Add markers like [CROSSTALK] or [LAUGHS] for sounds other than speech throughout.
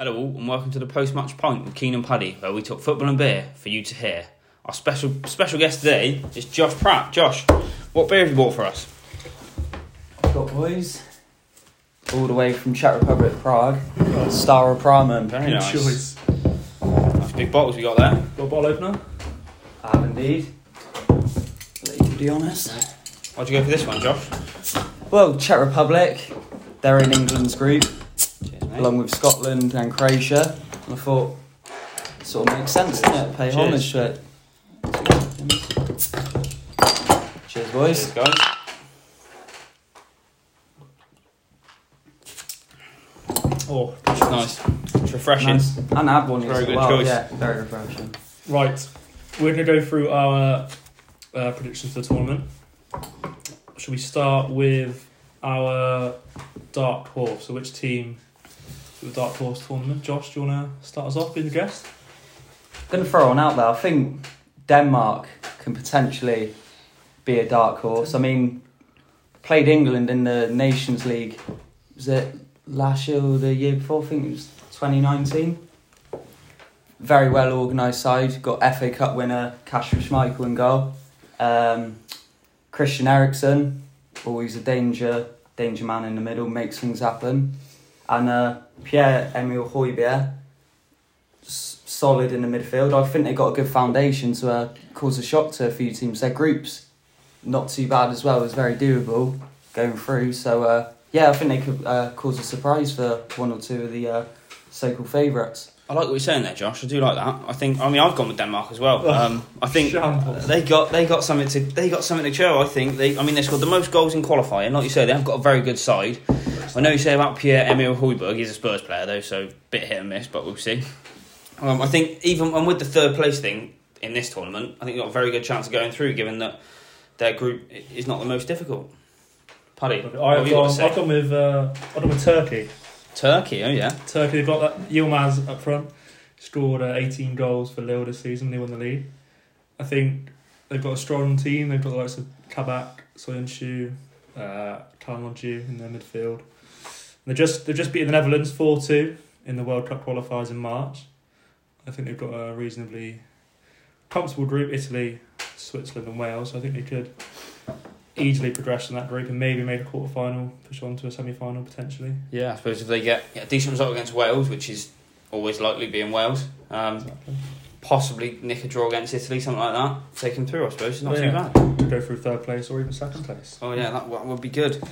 Hello all, and welcome to the post-match pint with Keen and Paddy, where we talk football and beer for you to hear. Our special special guest today is Josh Pratt. Josh, what beer have you bought for us? Got boys. All the way from Czech Republic, Prague. Staropramen. Very Good nice. choice. Nice big bottles we got there. Got a bottle opener? I have indeed. Let you be honest. Why'd you go for this one, Josh? Well, Czech Republic, they're in England's group, Cheers, mate. Along with Scotland and Croatia. And I thought, it sort of makes sense, doesn't it? Pay Cheers. homage to it. Cheers, boys. Cheers, guys. Oh, Nice. It's refreshing. Nice. And I had one Very as good well. choice. Yeah, very refreshing. Right, we're going to go through our uh, predictions for the tournament. Should we start with our dark horse? So, which team for the dark horse tournament? Josh, do you want to start us off being the guest? Going to throw one out there. I think Denmark can potentially be a dark horse. I mean, played England in the Nations League. Was it last year or the year before? I think it was 2019. Very well organised side. Got FA Cup winner Kasper Schmeichel in goal. Um, Christian Eriksen, always a danger danger man in the middle, makes things happen. And uh, Pierre Emile Højbjerg, s- solid in the midfield. I think they got a good foundation to uh, cause a shock to a few teams. Their groups not too bad as well. It was very doable going through. So uh, yeah, I think they could uh, cause a surprise for one or two of the uh, so-called favourites. I like what you're saying there, Josh. I do like that. I think. I mean, I've gone with Denmark as well. Um, I [LAUGHS] think shambles. they got they got something to they got something to show. I think they. I mean, they scored the most goals in qualifying. Like you say, they have got a very good side. I know you say about Pierre Emil Højbjerg. He's a Spurs player though, so bit hit and miss, but we'll see. Um, I think even and with the third place thing in this tournament, I think you've got a very good chance of going through, given that their group is not the most difficult. Paddy, what have I've you got to gone, say? I've gone with uh, I've gone with Turkey. Turkey, oh yeah. Turkey, they've got that Yilmaz up front. Scored uh, 18 goals for Lille this season. They won the league. I think they've got a strong team. They've got the likes of Kabak, Soyuncu, uh, Kalmanju in their midfield. They just they've just beaten the Netherlands four two in the World Cup qualifiers in March. I think they've got a reasonably comfortable group: Italy, Switzerland, and Wales. So I think they could easily progress in that group and maybe make a quarter final, push on to a semi final potentially. Yeah, I suppose if they get a decent result against Wales, which is always likely being Wales, um, Exactly. possibly nick a draw against Italy, something like that, take them through. I suppose it's not Oh, too bad. go through third place or even second place. Oh yeah, that, w- would be good.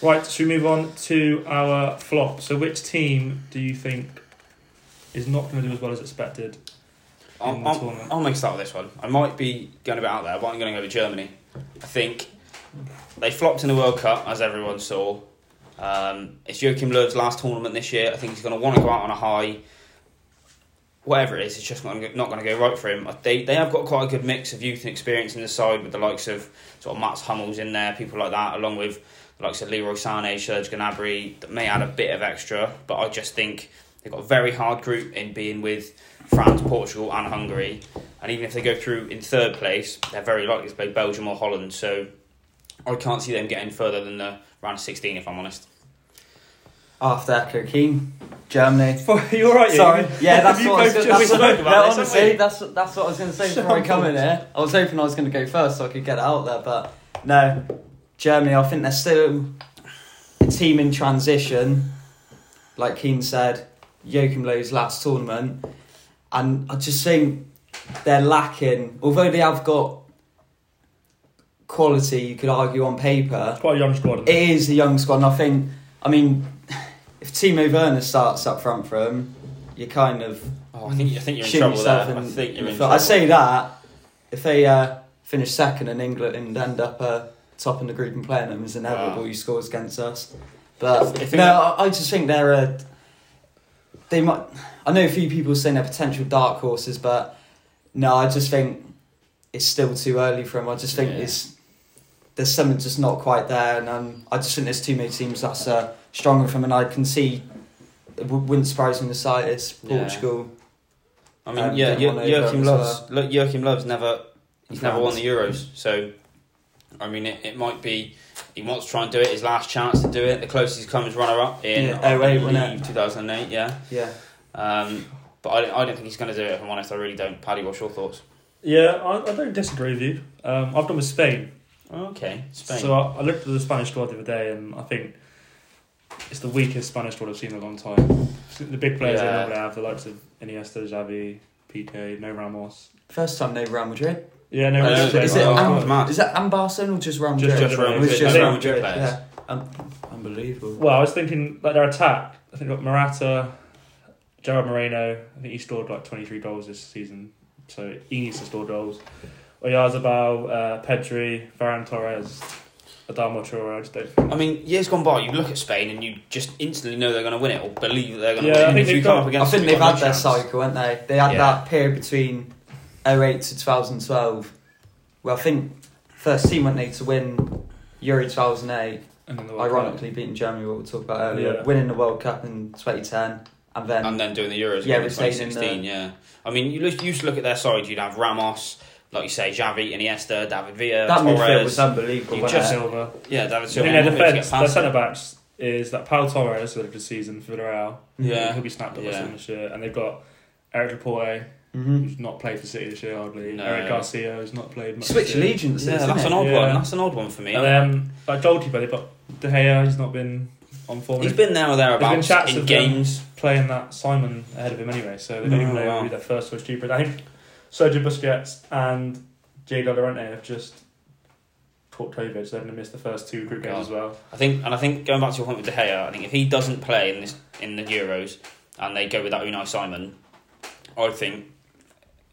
Right, should we move on to our flop? So, which team do you think is not going to do as well as expected? I'll, In the I'll, tournament. I'll make a start with this one. I might be going a bit out there, but I'm going to go with Germany. I think they flopped in the World Cup, as everyone saw. Um, it's Joachim Löw's last tournament this year. I think he's going to want to go out on a high. Whatever it is, it's just not going to go right for him. They they have got quite a good mix of youth and experience in the side with the likes of sort of Mats Hummels in there, people like that, along with the likes of Leroy Sané, Serge Gnabry, that may add a bit of extra. But I just think they've got a very hard group in being with France, Portugal, and Hungary. And even if they go through in third place, they're very likely to play Belgium or Holland. So I can't see them getting further than the round of 16, if I'm honest. After Echo Keen, Germany. [LAUGHS] You're right, Sorry. Yeah, [LAUGHS] that's what I was gonna, just that's, spoke about no, this, haven't honestly, that's that's what I was going to say before I come in here. I was hoping I was going to go first so I could get it out there, but no, Germany. I think they're still a team in transition. Like Keane said, Joachim Löw's last tournament, and I just think they're lacking. Although they have got quality, you could argue on paper. It's quite a young squad. it? It is a young squad, and I think, I mean, if Timo Werner starts up front for him, you kind of Oh, I think I think you're in trouble there. yourself I in, think you're in the foot. trouble. I say that if they uh, finish second and England and end up uh, top in the group and playing them, is inevitable Wow. he scores against us. But no, I I just think they're a. They might. I know a few people saying they're potential dark horses, but no, I just think it's still too early for them. I just think Yeah. it's there's something just not quite there, and um, I just think there's too many teams that's uh, stronger from, and I can see. It wouldn't surprise me the slightest. Yeah. Portugal, I mean, Um, yeah, don't Jo- want to Joachim Löw's look, Joachim Löw's never he's never won the Euros, so I mean it, it might be he wants to try and do it his last chance to do it. The closest he's come is runner up in Yeah, 08, believe 2008, yeah. Yeah. Um, but I, don't- I don't think he's going to do it. If I'm honest, I really don't. Paddy, what's your thoughts? Yeah, I, I don't disagree with you. Um, I've gone with Spain. Okay, Spain. So I, I looked at the Spanish squad the other day, and I think it's the weakest Spanish squad I've seen in a long time. The big players Yeah. they normally have, the likes of Iniesta, Xavi, Piqué, no Ramos. First time no Real Madrid. Yeah, no Uh, Is it, well, Am- it's mad. is that and Barcelona or just Real Just- Madrid? just Real It was Madrid. just I Real Madrid. Yeah, Un- unbelievable. Well, I was thinking like their attack. I think they've got Morata, Gerard Moreno. I think he scored like twenty three goals this season, so he needs to score goals. Oyarzabal, uh, Pedri, Ferran Torres, Adama Traore. I just don't think. I mean, years gone by, you look at Spain and you just instantly know they're going to win it or believe that they're going to Yeah, I win. think if you they've come got- up I think they've had their chance. cycle, haven't they? They had Yeah. that period between 08 to 2012. Well, I think first team went they to win Euro 2008, And then the ironically beating Germany, what we talked about earlier, Yeah. winning the World Cup in 2010, and then and then doing the Euros Yeah, in retaining 2016. Yeah, I mean, you used to look at their side. You'd have Ramos, like you say, Xavi, Iniesta, David Villa, that midfield Torres. was unbelievable. You Cup. wasn't Just it? Silva. yeah, David I Silva. think their They defence, their centre backs is that Pau Torres who had a good season for Villarreal. Yeah. he'll be snapped up by Yeah. someone this year, and they've got Eric Laporte, Mhm. who's not played for City this year hardly. No. Eric Garcia, who's not played much. Switch this allegiances, Yeah, that's it? an odd Yeah. one. That's an odd one for me. And then like goalkeeper, they've got De Gea. He's not been on form. He's been there or There's been thereabouts chats in of them games. playing that Simon ahead of him anyway, so they don't Oh, even know wow. who their first choice keeper. is. I think Sergio Busquets and Diego Llorente have just caught COVID, so they're going to miss the first two group games as well. I think, and I think going back to your point with De Gea, I think if he doesn't play in this in the Euros and they go with that Unai Simon, I think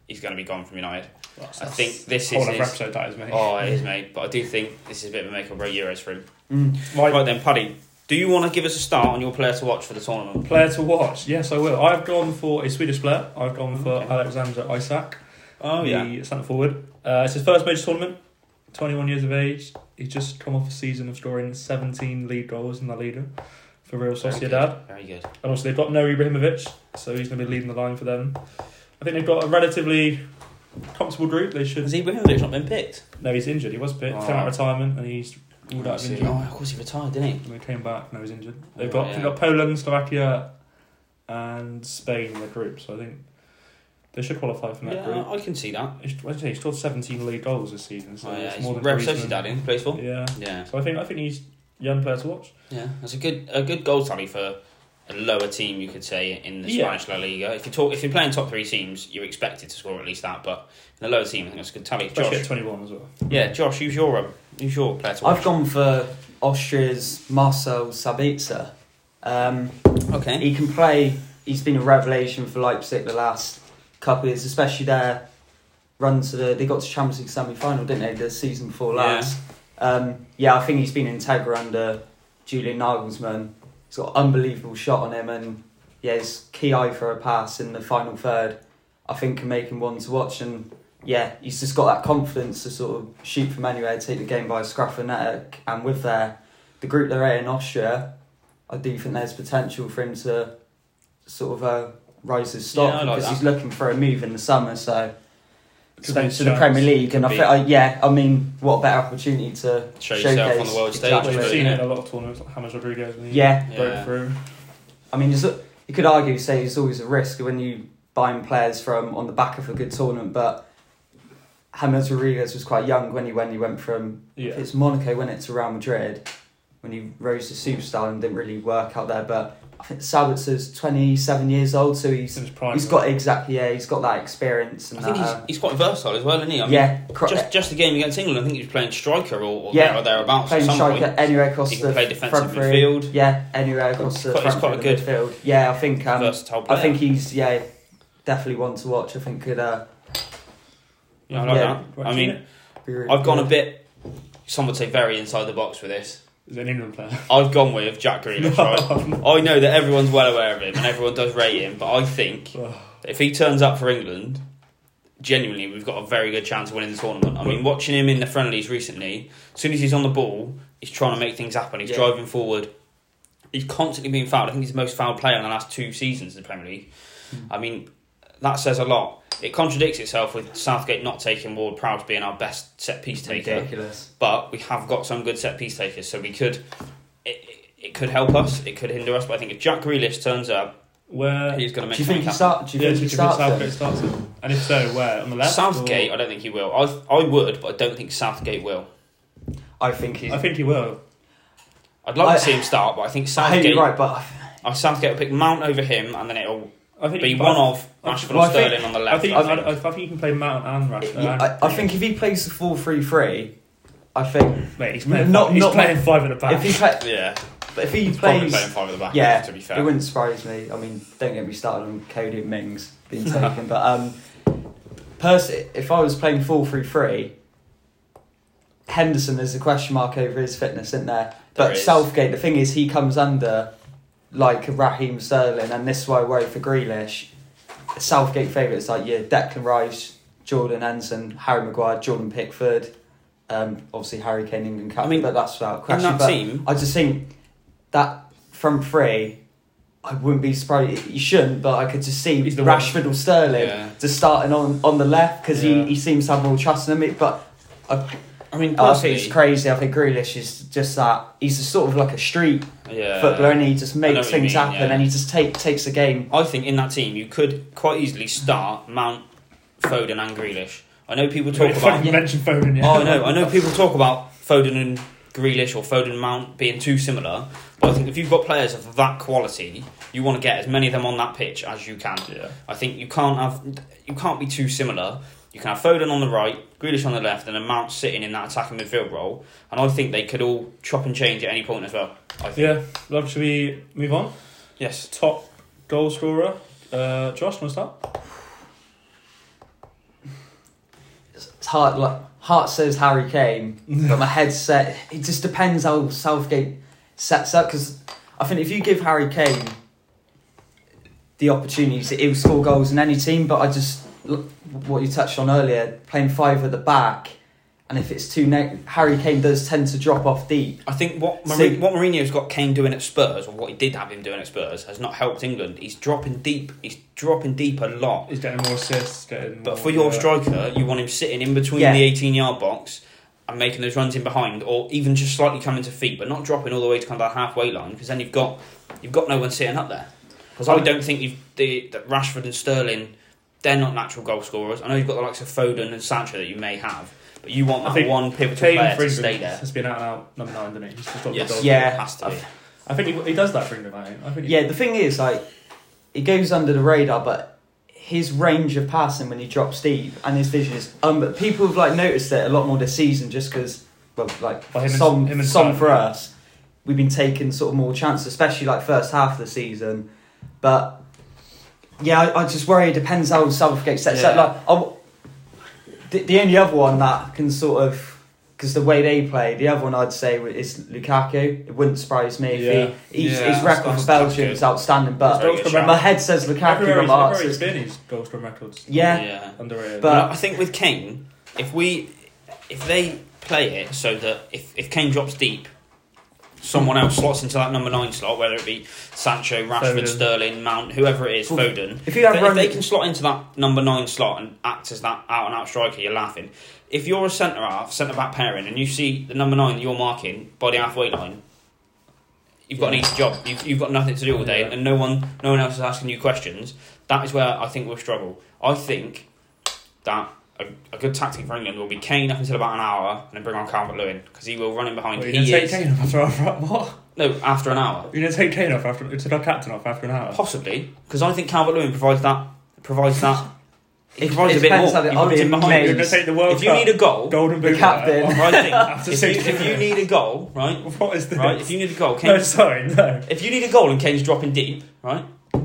he's going to be gone from United. That's, I think this is his. episode that is mate. Oh, it is, mate. But I do think this is a bit of a make or break Euros for him. Mm. My Right then, Paddy, do you want to give us a start on your player to watch for the tournament? player to watch, yes, I will. I've gone for a Swedish player. I've gone for Okay. Alexander Isak. Oh the centre forward. Uh, it's his first major tournament. 21 years of age. He's just come off a season of scoring 17 league goals in La Liga for Real Sociedad. Very good. And also they've got no Ibrahimovic, so he's going to be leading the line for them. I think they've got a relatively comfortable group. They should. Has Ibrahimovic not been picked? No, he's injured. He was picked. Oh. Came out of retirement and he's ruled out of injury. Oh, of course he retired, didn't he? And he came back. Now he's injured. Oh, they've Oh, got yeah. they've got Poland, Slovakia, and Spain in the group. So I think they should qualify from that Yeah, group. I can see that. He's, I say, he scored 17 league goals this season. So Oh, yeah, it's he's more than Real Griezmann. Sociedad in plays for. Yeah. Yeah, So I think I think he's a young player to watch. yeah. That's a good a good goal tally for a lower team, you could say, in the Yeah. Spanish La Liga. If you talk, if you're playing top three teams, you're expected to score at least that. But in a lower team, I think that's a good tally. Especially at 21 as well. yeah, Josh, who's your um, who's your player to watch? I've gone for Austria's Marcel Sabitzer. Um, okay. he can play. He's been a revelation for Leipzig the last couple of years, especially their run to the. They got to Champions League semi final, didn't they? The season before Yeah. last. Um, yeah, I think he's been integral under Julian Nagelsmann. He's got unbelievable shot on him, and yeah, his key eye for a pass in the final third. I think can make him one to watch, and yeah, he's just got that confidence to sort of shoot from anywhere, take the game by a scruff of the neck, and with their the group they're in in Austria, I do think there's potential for him to sort of uh, rise his stock Yeah, like because that. he's looking for a move in the summer. So Could to the. Premier League, and I think uh, yeah, I mean, what better opportunity to Show showcase yourself on the world stage, Well, Exactly. you've seen it in a lot of tournaments, like James Rodriguez when Yeah, broke Yeah. through. I mean, there's a, you could argue say it's always a risk when you buying players from on the back of a good tournament, but James Rodriguez was quite young when he when he went from Yeah. it's Monaco went it to Real Madrid when he rose to superstar and didn't really work out there. But I think Sabitzer's twenty seven years old, so he's He's in his prime. he's got exactly yeah he's got that experience I and think that. he's, uh, he's quite versatile as well, isn't he? I mean, yeah, cro- just just the game against England, I think he was playing striker or, or Yeah, there or thereabouts playing at some striker point. anywhere across He the can play defensive front three. midfield. Yeah, anywhere across the Quite- he's front quite three a of the midfield. Yeah, I think um, Versatile I think he's yeah definitely one to watch. I think could uh, yeah, I like yeah, that. I mean, really I've gone a bit. Some would say very inside the box with this. He's an England player. [LAUGHS] I've gone with Jack Grealish. [LAUGHS] Right? I know that everyone's well aware of him and everyone does rate him, but I think [SIGHS] if he turns up for England, genuinely, we've got a very good chance of winning the tournament. I mean, watching him in the friendlies recently, as soon as he's on the ball, he's trying to make things happen. He's Yeah. driving forward. He's constantly being fouled. I think he's the most fouled player in the last two seasons in the Premier League. Hmm. I mean, that says a lot. It contradicts itself with Southgate not taking Ward Prowse being our best set piece taker ridiculous. but we have got some good set piece takers, so we could it, it, it could help us, it could hinder us. But I think if Jack Grealish turns up Where? He's going to make Do you think he something start? Do you yeah, think he starts? Southgate starts him? And if so, where on the left? Southgate, or- I don't think he will. I, I would, but I don't think Southgate will. I think he. I think he will. I'd like I- to see him start, but I think I hate Southgate. you right, but uh, Southgate will pick Mount over him, and then it'll I think be but one of I- Rashford well, I or think- Sterling on the I left. think I I, think. I, I think you can play Mount and Rashford. yeah, I, I think if he plays the four three three, I think Mate, he's playing, Not- five, he's not playing five at the back. if he play, [LAUGHS] yeah, but if he he's plays, playing five at the back. yeah, to be fair. it wouldn't surprise me. I mean, don't get me started on Coady and Mings being [LAUGHS] taken, but um, pers- if I was playing four three three, Henderson there's a question mark over his fitness, isn't there? There But is. Southgate, the thing is, he comes under like Raheem Sterling, and this is why I worry for Grealish. Southgate favourites like yeah, Declan Rice, Jordan Henderson, Harry Maguire, Jordan Pickford, um, obviously Harry Kane, England captain. I mean, but that's without in question. that team, I just think that from three, I wouldn't be surprised. You shouldn't, but I could just see Rashford or Sterling yeah. just starting on, on the left because Yeah. he, he seems to have more trust in him. But I, I mean, I think it's crazy. I think Grealish is just that. He's a sort of like a street yeah. footballer, and he just makes things mean, happen, yeah. and he just take takes the game. I think in that team you could quite easily start Mount, Foden, and Grealish. I know people talk It's about. you mentioned Foden. Yeah. Oh, I know. I know people talk about Foden and Grealish or Foden and Mount being too similar, but I think if you've got players of that quality, you want to get as many of them on that pitch as you can. Yeah. I think you can't have you can't be too similar. You can have Foden on the right, Grealish on the left, and then Mount sitting in that attacking midfield role. And I think they could all chop and change at any point as well. I think. Yeah. Love. Should we move on? Yes. Top goal scorer. Uh, Josh, want to start? It's hard. Like heart says Harry Kane, but my head set. It just depends how Southgate sets up because I think if you give Harry Kane the opportunities, he'll score goals in any team. But I just look, what you touched on earlier, playing five at the back, and if it's too ne- Harry Kane does tend to drop off deep. I think what so, what Mourinho's got Kane doing at Spurs, or what he did have him doing at Spurs, has not helped England. He's dropping deep. He's dropping deep a lot. He's getting more assists. Getting But more, for your uh, striker, you want him sitting in between Yeah. the 18 yard box and making those runs in behind, or even just slightly coming to feet, but not dropping all the way to kind of that halfway line, because then you've got you've got no one sitting up there. Because I Um, don't think you've the that Rashford and Sterling, they're not natural goal scorers. I know you've got the likes of Foden and Sancho that you may have, but you want I that one pivotal Kane player for to stay England there. has been out and out number nine, didn't he? He's just got Yes. goals. Yeah. has to be. I think he, he does that for England. I think. I think. Yeah, the thing is, like, he goes under the radar, but his range of passing when he drops deep and his vision is. Um, but people have like noticed it a lot more this season just because, well, like By him and- him and some for us, we've been taking sort of more chances, especially like first half of the season. But yeah, I, I just worry. It depends how Southgate sets Yeah. up. Like, I, the, the only other one that can sort of. Because the way they play, the other one I'd say is Lukaku. It wouldn't surprise me Yeah. if he, he's, Yeah, his record for Belgium is outstanding. But Very goals good per shout. my head says Lukaku, Everywhere but he's, my heart everywhere he's says been, he's goals records. yeah. yeah. Underrated. But- But I think with Kane, if we if they play it so that if, if Kane drops deep, someone else slots into that number nine slot, whether it be Sancho, Rashford, Foden. Sterling, Mount, whoever it is, Foden. If you have If, run, they can slot into that number nine slot and act as that out and out striker, you're laughing. If you're a centre half, centre back pairing, and you see the number nine that you're marking by the halfway line, you've got an easy job. You've, you've got nothing to do all day, Yeah. and no one, no one else is asking you questions. That is where I think we'll struggle. I think that a, a good tactic for England will be Kane up until about an hour, and then bring on Calvert Lewin because he will run in behind. Well, he you didn't take is Kane off after, after [LAUGHS] what? no after an hour, You didn't take Kane off after. You took our captain off after an hour. possibly because I think Calvert Lewin provides that provides that. [LAUGHS] It- provides it a bit depends more. how He runs in behind. You're going to take the World If you need a goal, golden boot. captain. winner. I think [LAUGHS] After if you, if you need a goal, right, What is this? right, if you need a goal, no, sorry, no. if you need a goal and Kane's dropping deep, right,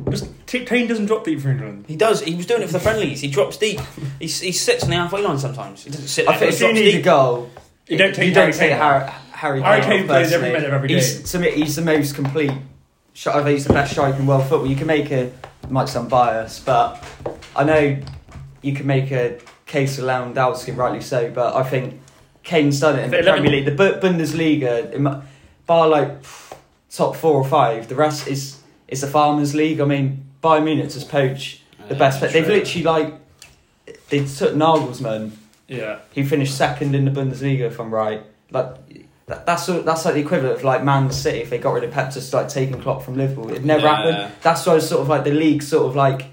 Just, T- Kane doesn't drop deep for England. he does. He was doing it for the friendlies. He drops deep. He, he sits on the halfway line sometimes. He doesn't sit there. I think he if you drops need deep. a goal, You don't take you don't take Kane Harry, Harry, Harry Kane Kane plays every minute of every game. He's, to me, he's the most complete. I think he's the best striker in world football. You can make a might sound biased, but I know you can make a case for Lewandowski, rightly so. But I think Kane's done it in the But 11 Premier League, the Bundesliga, in my- bar like top four or five. The rest is it's a farmers' league. I mean, Bayern Munich just poached the best. But they've literally like they took Nagelsmann Yeah. he finished second in the Bundesliga, if I'm right. Like that, that's that's like the equivalent of like Man City if they got rid of Pep to start taking Klopp from Liverpool. It never Yeah. happened. That's why it's sort of like the league sort of like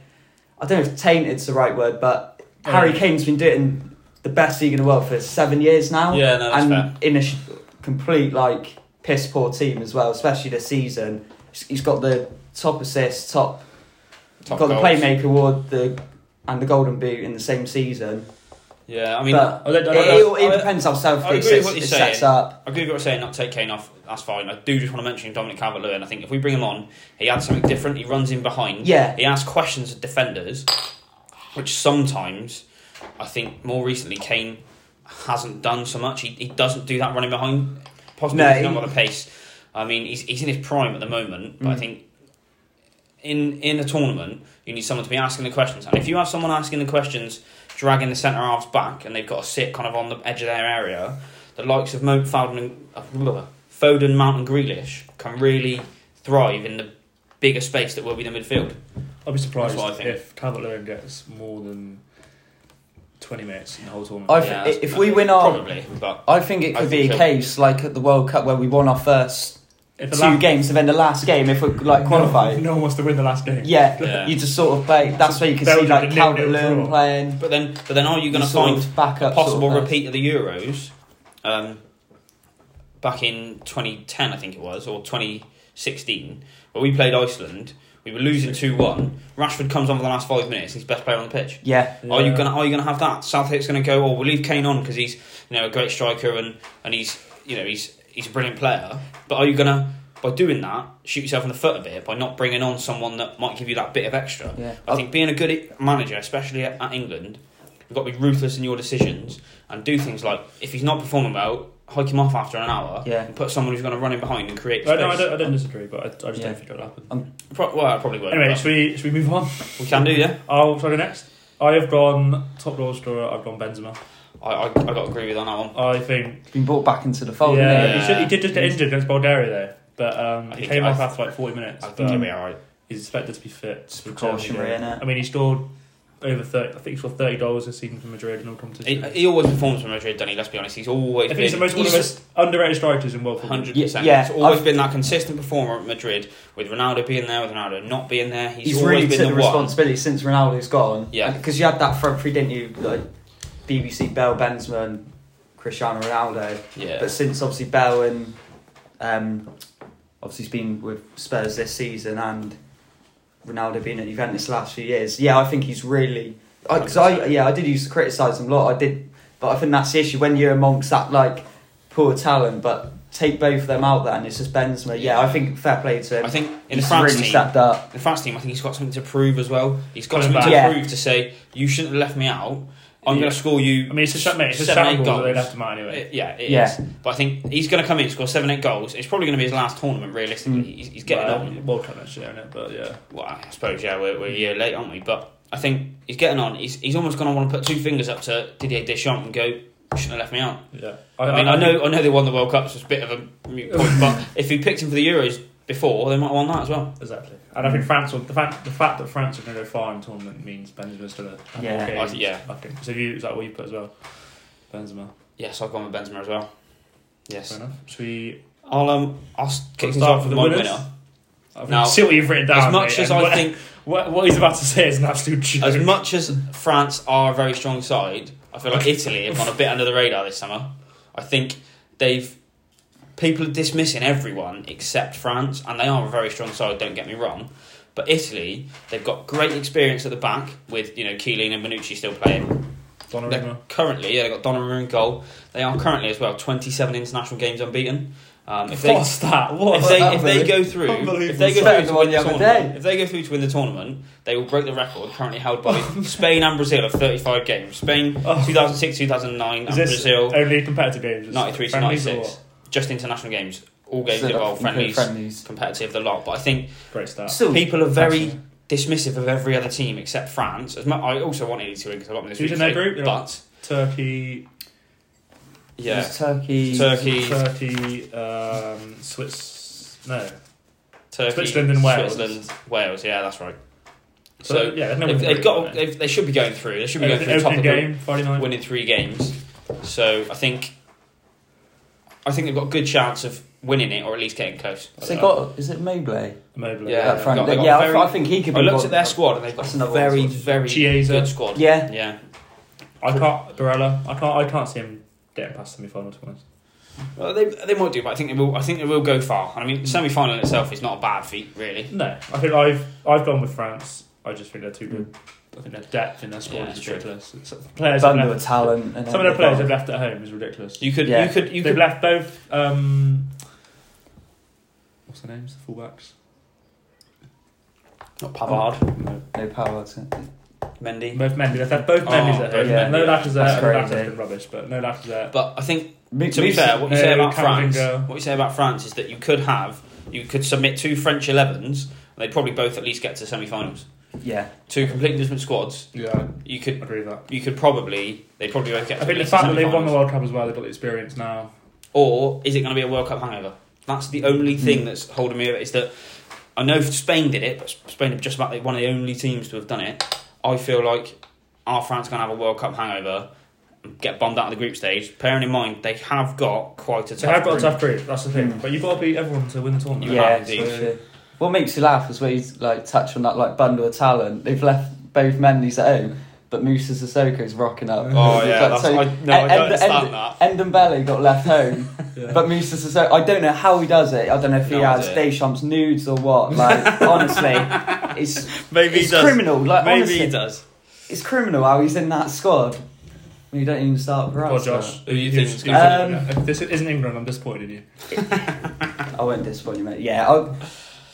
I don't know if tainted's the right word, but Harry Kane's been doing the best league in the world for seven years now. Yeah, no, and fair. in a sh- complete like piss poor team as well, especially this season. He's- He's got the top assist, top, Top got goals. the playmaker award, the and the golden boot in the same season. Yeah, I mean, but I don't- I it, don't- it, it I- depends how I Southgate sets, what you're it sets up. I agree with what you're saying, not take Kane off, that's fine. I do just want to mention Dominic Calvert Lewin. I think if we bring him on, he adds something different. He runs in behind. Yeah. He asks questions of defenders, which sometimes, I think more recently, Kane hasn't done so much. He, he doesn't do that running behind. Possibly No, he's not got the pace. I mean, he's, he's in his prime at the moment, but I Mm. think in in a tournament, you need someone to be asking the questions. And if you have someone asking the questions, dragging the centre halves back, and they've got to sit kind of on the edge of their area, the likes of Mo Foden, and, uh, Foden, Mount, and Grealish can really thrive in the bigger space that will be the midfield. I'll be surprised what I think. if Calvert Lewin gets more than twenty minutes in the whole tournament. I th- that's- if we win our, Probably, but I think it could think be a case like at the World Cup where we won our first if the two last, games, and then the last game, if we like qualify, no, no one wants to win the last game. yeah, Yeah. you just sort of play. That's where you can see like the Calvert Lewin playing. but then but then are you going to find backup a possible sort of repeat of the Euros um, back in 2010, I think it was, or 2016, where we played Iceland. We were losing 2 1. Rashford comes on for the last five minutes. He's best player on the pitch. Yeah, Are you gonna Are you gonna have that? Southgate's gonna go. Oh, we'll leave Kane on because he's you know a great striker and and he's you know he's he's a brilliant player. But are you gonna by doing that shoot yourself in the foot a bit by not bringing on someone that might give you that bit of extra? yeah. I think being a good manager, especially at, at England, you've got to be ruthless in your decisions and do things like if he's not performing well, hike him off after an hour Yeah. and put someone who's going to run in behind and create I, space. no, I don't, I don't disagree, but I, I just Yeah. don't think it'll happen. Um, Pro- well, I probably would. Anyway, should we should we move on? we can do, yeah. I'll try to go next. I have gone top goal scorer. I've gone Benzema. I, I, I got to agree with you on that one. I think he's Been brought back into the fold. yeah, hasn't Yeah. He, should, he did just get injured against Bulgaria though, but um, I he think came I off th- after like forty minutes. I think but he'll be alright. he's expected to be fit. It's for the precautionary, Germany game. innit? I mean, he scored over thirty. I think he scored thirty goals this season for Madrid in all He, competitions. he always performs for Madrid, doesn't he? Let's be honest. He's always I think he's the been most one of the most underrated strikers in world football. hundred Yeah, percent. yeah, He's always I've- been that consistent performer at Madrid. With Ronaldo being there, with Ronaldo not being there, he's, He's, always really been took the the one. responsibility since Ronaldo's gone. Yeah. because you had that front three, didn't you? Like BBC, Bale, Benzema, and Cristiano Ronaldo. Yeah, But since obviously Bale and um, obviously he's been with Spurs this season and Ronaldo being at Juventus the last few years, yeah, I think he's really. Because I, yeah, I did used to criticise him a lot. I did, but I think that's the issue when you're amongst that like poor talent. But take both of them out there, and it's just Benzema. Yeah, I think fair play to him. I think in the He's France really team, stepped up. the France team, I think he's got something to prove as well. He's got Coming something back. to Yeah. prove to say you shouldn't have left me out. I'm Yeah. going to score you. I mean, it's a, sh- mate, it's a seven, eight shambles goals. they left him out anyway. It- yeah, it is. Yeah. But I think he's going to come in, score seven, eight goals. It's probably going to be his last tournament, realistically. Mm. He's, he's getting well, on. World Cup next year, innit? But yeah, Well, I suppose yeah, we're, we're a year late, aren't we? But I think he's getting on. He's, he's almost going to want to put two fingers up to Didier Deschamps and go, "You shouldn't have left me out." yeah. I, mean, I, know, I know they won the World Cup, so it's a bit of a mute point. but [LAUGHS] if he picked him for the Euros before, they might have won that as well. exactly. And I think France will, the fact the fact that France are going to go far in the tournament means Benzema's going to have Yeah. more I, games. yeah, I think. So you is that what you put as well? Benzema. yes, I've gone with Benzema as well. Yes, Fair enough. Should we I'll um, I'll kick things start off with with the my winners? winner. I've Now, see what you've written down. As much mate, as I what, think, what, what he's about to say is an absolute joke. as much as France are a very strong side, I feel like [LAUGHS] Italy have gone a bit under the radar this summer. I think they've people are dismissing everyone except France, and they are a very strong side. Don't get me wrong, but Italy they've got great experience at the back with you know Chiellini and Bonucci still playing. Donnarumma. They're currently, yeah, they've got Donnarumma in goal. They are currently as well twenty-seven international games unbeaten. Um, if they What's that? What? if they if they go through if they go through to win the tournament, if they go through to win the tournament, they will break the record currently held by [LAUGHS] Spain and Brazil of 35 games. Spain Oh. 2006, 2009, and Is this Brazil only competitive games? 93 to 96. Just international games, all games So involve include friendlies, friendlies. competitive, the lot. But I think? Great start. Still, people are very Fascinating. dismissive of every other team except France. As mu- I also wanted Italy to win because I got them this Who's week, in their group? They're But Turkey, yeah, It's Turkey. Turkey, Turkey, um, Swiss. No. Turkey, Switzerland and Wales. Switzerland, Wales. Yeah, that's right. So, So yeah, no they've, one's they've group, got I think they've got a good chance of winning it or at least getting close. So they got is it Mobley Mobley. Yeah, up front? got- they got yeah, I, very- I think he could be. I looked one- at their squad and they've got That's a another very, one. very Chiesa. good squad. Yeah, Yeah. I can't Barella. I can't. I can't see him getting past semi final. To be honest. Well, they, they might do, but I think they will. I think they will go far. I mean, the semi final itself is not a bad feat, really. No, I think I've I've gone with France. I just think they're too good. Mm. I think their depth in their squad Yeah, is it's ridiculous. Players have bundle left, talent. And some of the players they've left at home is ridiculous. You could, Yeah. you could, you They've could. left both. Um, what's their names? The fullbacks. Not Pavard, No. no power. To, Mendy. Both Mendy. They've left both Oh, Mendy's at home. Mendy, no yeah. Lacazette. That's and Lacazette's crazy. been rubbish, but no Lacazette. But I think Me- to be fair, what you say about France, what you say about France is that you could have, you could submit two French 11s. and They'd probably both at least get to semi-finals. Yeah, Two completely different squads. yeah, You could, agree with that. you could probably, they probably both get. I at think the least fact that they've won the semi-finals. World Cup as well, they've got the experience now. Or is it going to be a World Cup hangover? That's the only Hmm. thing that's holding me over. Is that I know Spain did it, but Spain are just about one of the only teams to have done it. I feel like our France going to have a World Cup hangover? and Get bombed out of the group stage. Bearing in mind they have got quite a tough. They have got a group. tough group. That's the thing. Mm. But you've got to beat everyone to win the tournament. You yeah. have indeed. so- What makes you laugh is where he's like touched on that like bundle of talent. They've left both Mendy's at home, but Musa Sissoko's rocking up. Oh yeah, Like, that's, so- I, no, I and- don't understand and- that. Ndombele got left home, [LAUGHS] Yeah. but Musa Sissoko, I don't know how he does it. I don't know if he No has idea. Deschamps nudes or what. Like [LAUGHS] honestly, it's Maybe it's criminal. Like Maybe honestly, he does. it's criminal how he's in that squad. You don't even start for Poor us. Josh. Who you Who's- think's who's- gonna um, if this isn't England, I'm disappointed in you. [LAUGHS] I won't disappoint you, mate. Yeah, I'll,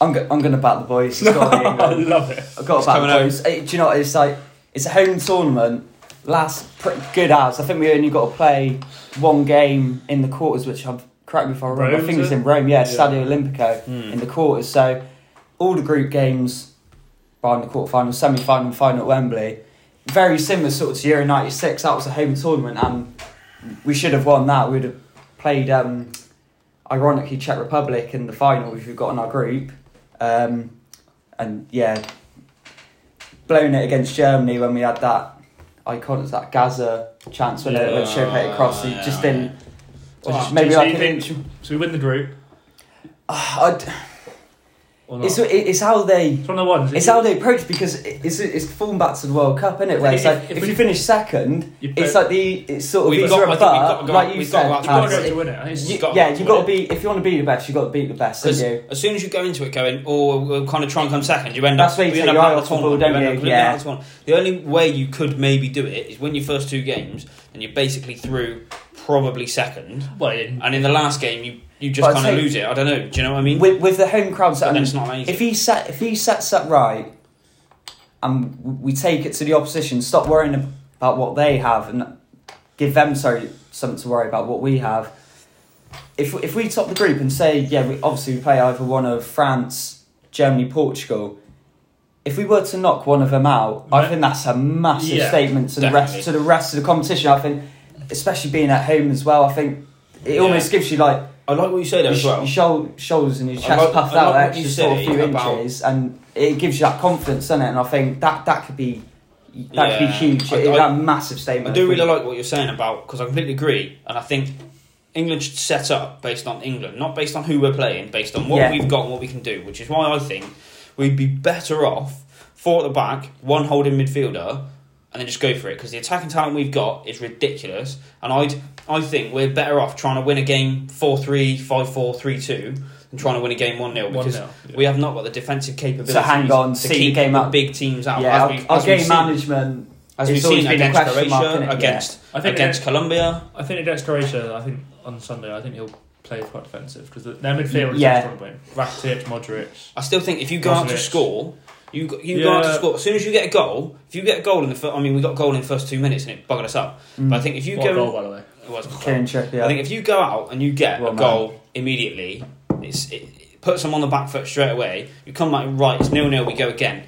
I'm go- I'm gonna bat the boys. It's got to be [LAUGHS] I England. love it. I've got It's to back coming the boys. Eh, Do you know what? It's like it's a home tournament. Last pretty good hours. I think we only got to play one game in the quarters, which I'm correct me if I remember. Rome, I think is it's it? in Rome. Yeah, Yeah. Stadio Olimpico Hmm. in the quarters. So all the group games, bar the quarterfinal, semi-final, and final at Wembley, very similar sort of to Euro '96. That was a home tournament, and we should have won that. We'd have played, um, ironically, Czech Republic in the final, which we've got in our group, um, and yeah, blown it against Germany when we had that icon iconic that Gazza chance when Yeah. it showed it across. It Yeah, just yeah. didn't. Well, just maybe so like you an think- inch. So we win the group. [SIGHS] I'd- Or not? It's it's how they It's one of the ones. It's how they approach because it's it's falling back to the World Cup, isn't it? Where it's If- like if if, we- you finish second, You play- it's like the it's sort of We've got- sort think we've but, got like you we've got said, to got to go to win it. It's- you- got yeah, you've got to be if you want to be the best, you've got to beat the best, Because haven't you? as soon as you go into it going, oh, we'll kind of try and come second, you end That's up, where you you end up out of the the tournament. don't you you? end up completely Yeah. the only way you could maybe do it is win your first two games, and you're basically through probably second. Well, And in the last game, you, you just kind of lose it. I don't know. Do you know what I mean? With, with the home crowds, but then it's not amazing. if he set if he sets up right, and we take it to the opposition, stop worrying about what they have, and give them sorry something to worry about what we have. If if we top the group and say yeah, we obviously we play either one of France, Germany, Portugal. If we were to knock one of them out, I think that's a massive Yeah, statement to the rest to the rest of the competition. I think, especially being at home as well. I think it Yeah. almost gives you like I like what you say there as well. your shou- shoulders and your chest like- puffed like out extra you sort of few about- inches, and it gives you that confidence, doesn't it? And I think that that could be that could be huge. I- I- that massive statement. I do really like what you're saying about because I completely agree, and I think England should set up based on England, not based on who we're playing, based on what Yeah. we've got and what we can do. Which is why I think we'd be better off four at the back, one holding midfielder, and then just go for it because the attacking talent we've got is ridiculous, and I'd I think we're better off trying to win a game 4-3, 5-4, 3-2 than trying to win a game one 0 because 1-0, yeah. we have not got the defensive capability So hang on, to see the keep game the out. big teams out. yeah, as our, we've- our game seen- management. as we've seen against question mark, Croatia, innit? Yeah. against I think against Colombia. I think against Croatia, I think on Sunday, I think he'll play quite defensive because their midfield is Yeah. strong point. Rakitic, Modric. I still think if you go out to Brozovic. score, you go- you go out to score. As soon as you get a goal, if you get a goal in the first, I mean, we got a goal in the first two minutes and it buggered us up. Mm. But I think if you What go, goal, by the way. it was a goal. Kieran I think if you go out and you get Well, a man. goal immediately, it's, it, it puts them on the back foot straight away. You come back right, it's nil nil. We go again.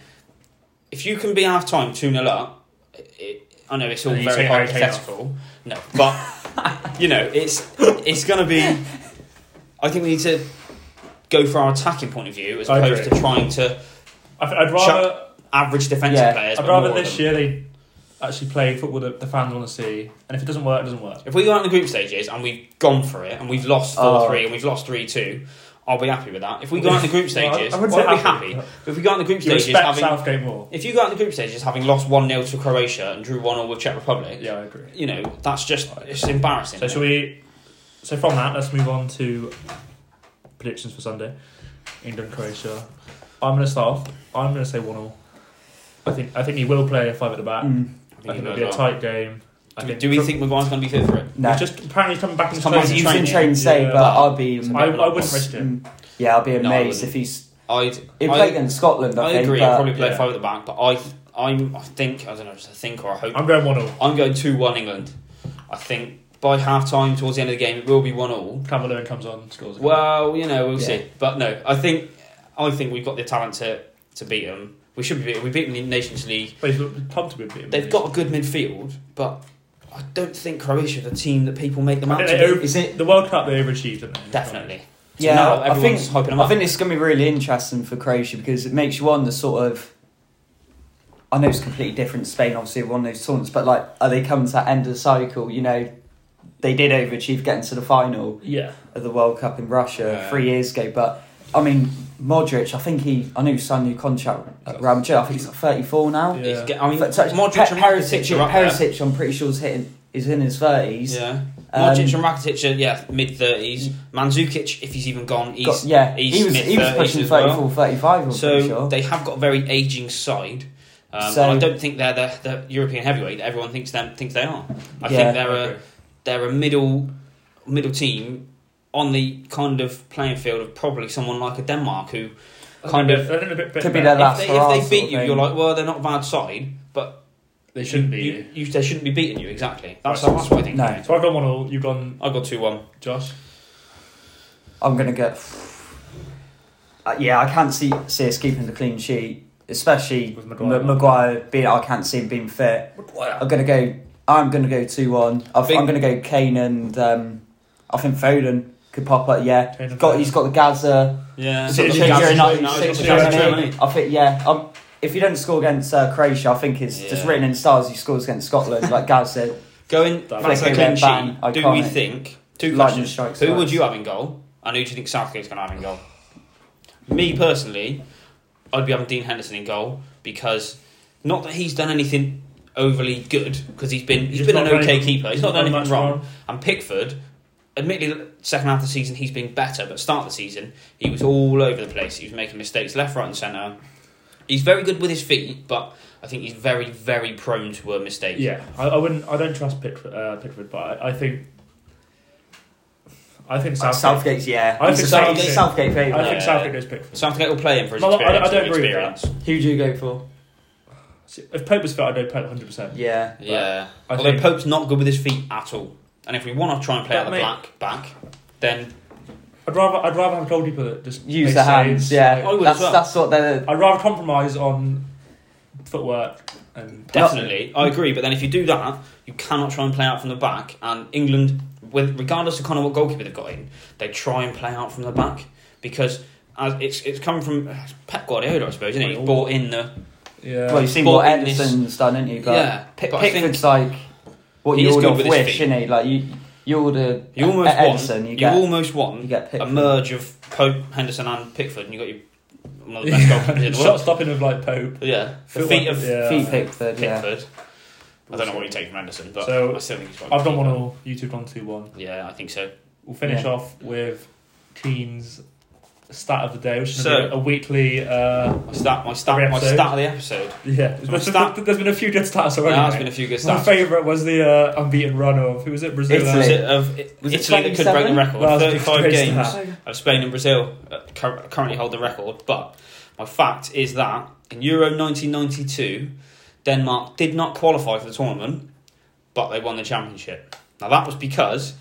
If you can be half time two 0 up, it, I know it's all And very take hypothetical. No, but [LAUGHS] you know it's it's going to be. I think we need to go for our attacking point of view as I opposed agree. to trying to I th- I'd rather. average defensive Yeah, players. I'd but rather more of this them. year they actually play football that the fans want to see, and if it doesn't work, it doesn't work. If we go out in the group stages and we've gone for it and we've lost four Oh. three and we've lost three two, I'll be happy with that. If we go out in the group [LAUGHS] stages, I I wouldn't will be happy, happy. But if we go out in the group You stages respect having, Southgate more. if you go out in the group stages having lost one 0 to Croatia and drew one 0 with Czech Republic, Yeah, I agree. you know that's just it's embarrassing. So shall we? So from that, let's move on to predictions for Sunday. England Croatia. I'm going to start off. I'm going to say one all. I think I think he will play a five at the back. Mm, I I think it'll be a as well. tight game. I Do we, think do we from- think Maguire's going to be fit for it? no. He's just apparently he's coming back in He's his come back training. to he was in training. train today, Yeah. but I'd be. It's a I, bit I wouldn't risk it. Mm, yeah, I'd be amazed wouldn't. if he's. I'd. He'd I- play against Scotland, I, I think. agree. but- I'll probably play yeah. five at the back, but I, I'm, I think I don't know, just I think or I hope. I'm going one all. I'm going two one England. I think by half time towards the end of the game it will be one all. Cavalier comes on, scores. a. Well, you know, we'll Yeah. see. But no, I think I think we've got the talent to to beat them. We should be. We beat them in the Nations League. But he's comfortably beat him. They've got a good midfield, but I don't think Croatia are the team that people make them I out to be. over- Is it? the World Cup they overachieved, didn't they? Definitely. So Yeah, now I think. everyone's hyping them I up. think it's going to be really interesting for Croatia because it makes you wonder, sort of. I know it's completely different. Spain, obviously, won those tournaments, but like, are they coming to that end of the cycle? You know, they did overachieve getting to the final Yeah. of the World Cup in Russia Yeah. three years ago. But I mean, Modric, I think he, I knew he signed a new contract at Real Madrid. I think he's like 34 now. Yeah. Get- I mean, But so- Modric and Pe- Rakitic are up there. Perisic, I'm pretty sure is hitting is in his 30s. Yeah. Um, Modric and Rakitic are yeah mid thirties. Mandzukic, if he's even gone, he's Got- yeah, he's he was he was mid-thirties pushing as well. 35. I'm So pretty sure. they have got a very aging side. Um, So- and I don't think they're the, the European heavyweight. that Everyone thinks them thinks they are. I Yeah. think they're I a they're a middle middle team on the kind of playing field of probably someone like a Denmark who kind They're of a bit, bit Could be better. their last if they, if hurrah they sort beat of you, thing. you're like, well, they're not a bad side, but They shouldn't be. you, you, they shouldn't be beating you exactly. That's Right. that's what I think. No. So I've gone one all. You've gone I got two one. Josh. I'm gonna get. Uh, yeah, I can't see see us keeping the clean sheet, especially With with Maguire. Maguire. Maguire being. I can't see him being fit. I'm gonna go. I'm gonna go two one. I'm Big- gonna go Kane and um, I think Foden could pop up. Yeah, Kane and got he's got the Gazza. Yeah, Is it- Sort of is Gazza- in no, sort of it's figure Germany. I think yeah. Um, if he doesn't score against uh, Croatia, I think it's just Yeah. written in stars. He scores against Scotland, like [LAUGHS] Gaz said. Going That- back to the Flick clean sheet, do we think two Lightning questions? strikes Who would you have in goal, and who do you think Southgate's going to have in goal? Me personally, I'd be having Dean Henderson in goal because not that he's done anything overly good because he's been he's He's been an okay anything- keeper. He's not done much anything wrong. And Pickford, admittedly, second half of the season he's been better, but start of the season he was all over the place. He was making mistakes left, right, and centre. He's very good with his feet, but I think he's very, very prone to a mistake. Yeah, I, I wouldn't. I don't trust Pickford, uh, Pickford but I, I think. I think Southgate. Southgate's yeah. I He's think a Southgate- Southgate, Southgate I think Yeah. Southgate goes Pickford. Southgate will play him for his No, I don't- I experience. don't agree with experience. Who do you go for? If Pope was fit, I'd go Pope 100. percent Yeah. Yeah. I Although think- Pope's not good with his feet at all. And if we want to try and play But out the mate- black back, then I'd rather I'd rather have a goalkeeper that just Use makes the hands. saves. Yeah. I would that's well. that's what they're. I'd rather compromise on footwork and definitely I agree. But then if you do that, you cannot try and play out from the back. And England, with regardless of kind of what goalkeeper they've got in, they try and play out from the back because as it's it's coming from [SIGHS] Pep Guardiola, I suppose, isn't it? He's bought in the yeah. Well, you've seen But what in this- Ederson's done, haven't you? But Yeah, Pick, but I think- Pickford's like what He you is order good off with his Wish, feet. isn't he? Like you, you order you almost Ed- Ederson, want you you, get almost you want get a merge of Pope, Henderson, and Pickford, and you got your one of the best goalkeepers in the Shot stopping with like Pope. Yeah, the Feel feet of yeah. Feet Pickford, yeah. Pickford. I don't know what you take from Henderson, but So, I still think he's got. I've done one all. You two gone two one. Yeah, I think so. We'll finish Yeah. off with Keane's stat of the day, which is So- a weekly. Uh, My stat, my stat, my stat of the episode. yeah, there's, stat- there's been a few good stats already. There has mate. been a few good stats. My favourite was the uh, unbeaten run of who was it? Brazil. Italy. Was it of it, Was it Italy that could break the record? That was a Thirty-five games stat. of Spain and Brazil uh, currently hold the record. But my fact is that in Euro 1992, Denmark did not qualify for the tournament, but they won the championship. Now that was because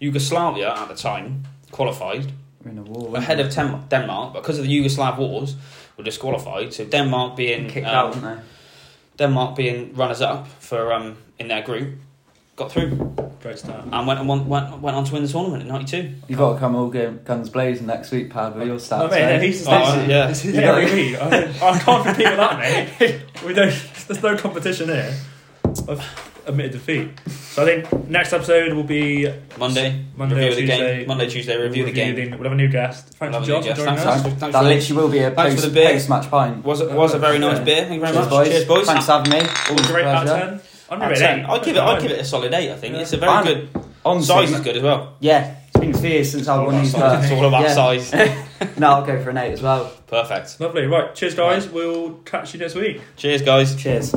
Yugoslavia at the time qualified We're in a war. ahead of Tem- Denmark because of the Yugoslav wars were disqualified. So Denmark being kicked um, out, weren't Denmark being runners up for um, in their group got through Great stat. and went, and won, went went on to win the tournament in '92. You've got to come all gu- guns blazing next week, pad, with your stats. Oh, mate, eh? yeah, he's the Oh, stats. yeah. This is every. I, I can't compete with that, mate. [LAUGHS] We don't. There's no competition here. I've admitted defeat. So I think next episode will be Monday, Monday review or of the Tuesday. game. Monday, Tuesday, review We'll the game. We'll have a new guest. Thanks We'll to have a new Josh for guest. joining Thanks, us. Thanks that literally will be a Thanks for post, the beer. post-match pint. Was it was a very nice Yeah. beer. Thank you very Cheers, much. boys. Cheers, boys. Thanks for having me. Would Always you a rate out pleasure. 10? I'm Out gonna of rate 10. 8. I'd give it. I'd give it a solid eight. I think Yeah. it's a very Fine. good. On Size is good as well. Yeah, it's been years since I won these Size. It's all about Yeah. size. [LAUGHS] No, I'll go for an eight as well. Perfect. Lovely. Right. Cheers, guys. We'll catch you next week. Cheers, guys. Cheers.